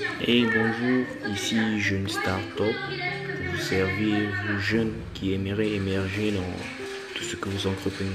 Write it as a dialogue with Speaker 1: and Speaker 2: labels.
Speaker 1: Hey, bonjour, ici Jeune Startup pour vous servir, vous jeunes qui aimeraient émerger dans tout ce que vous entreprenez.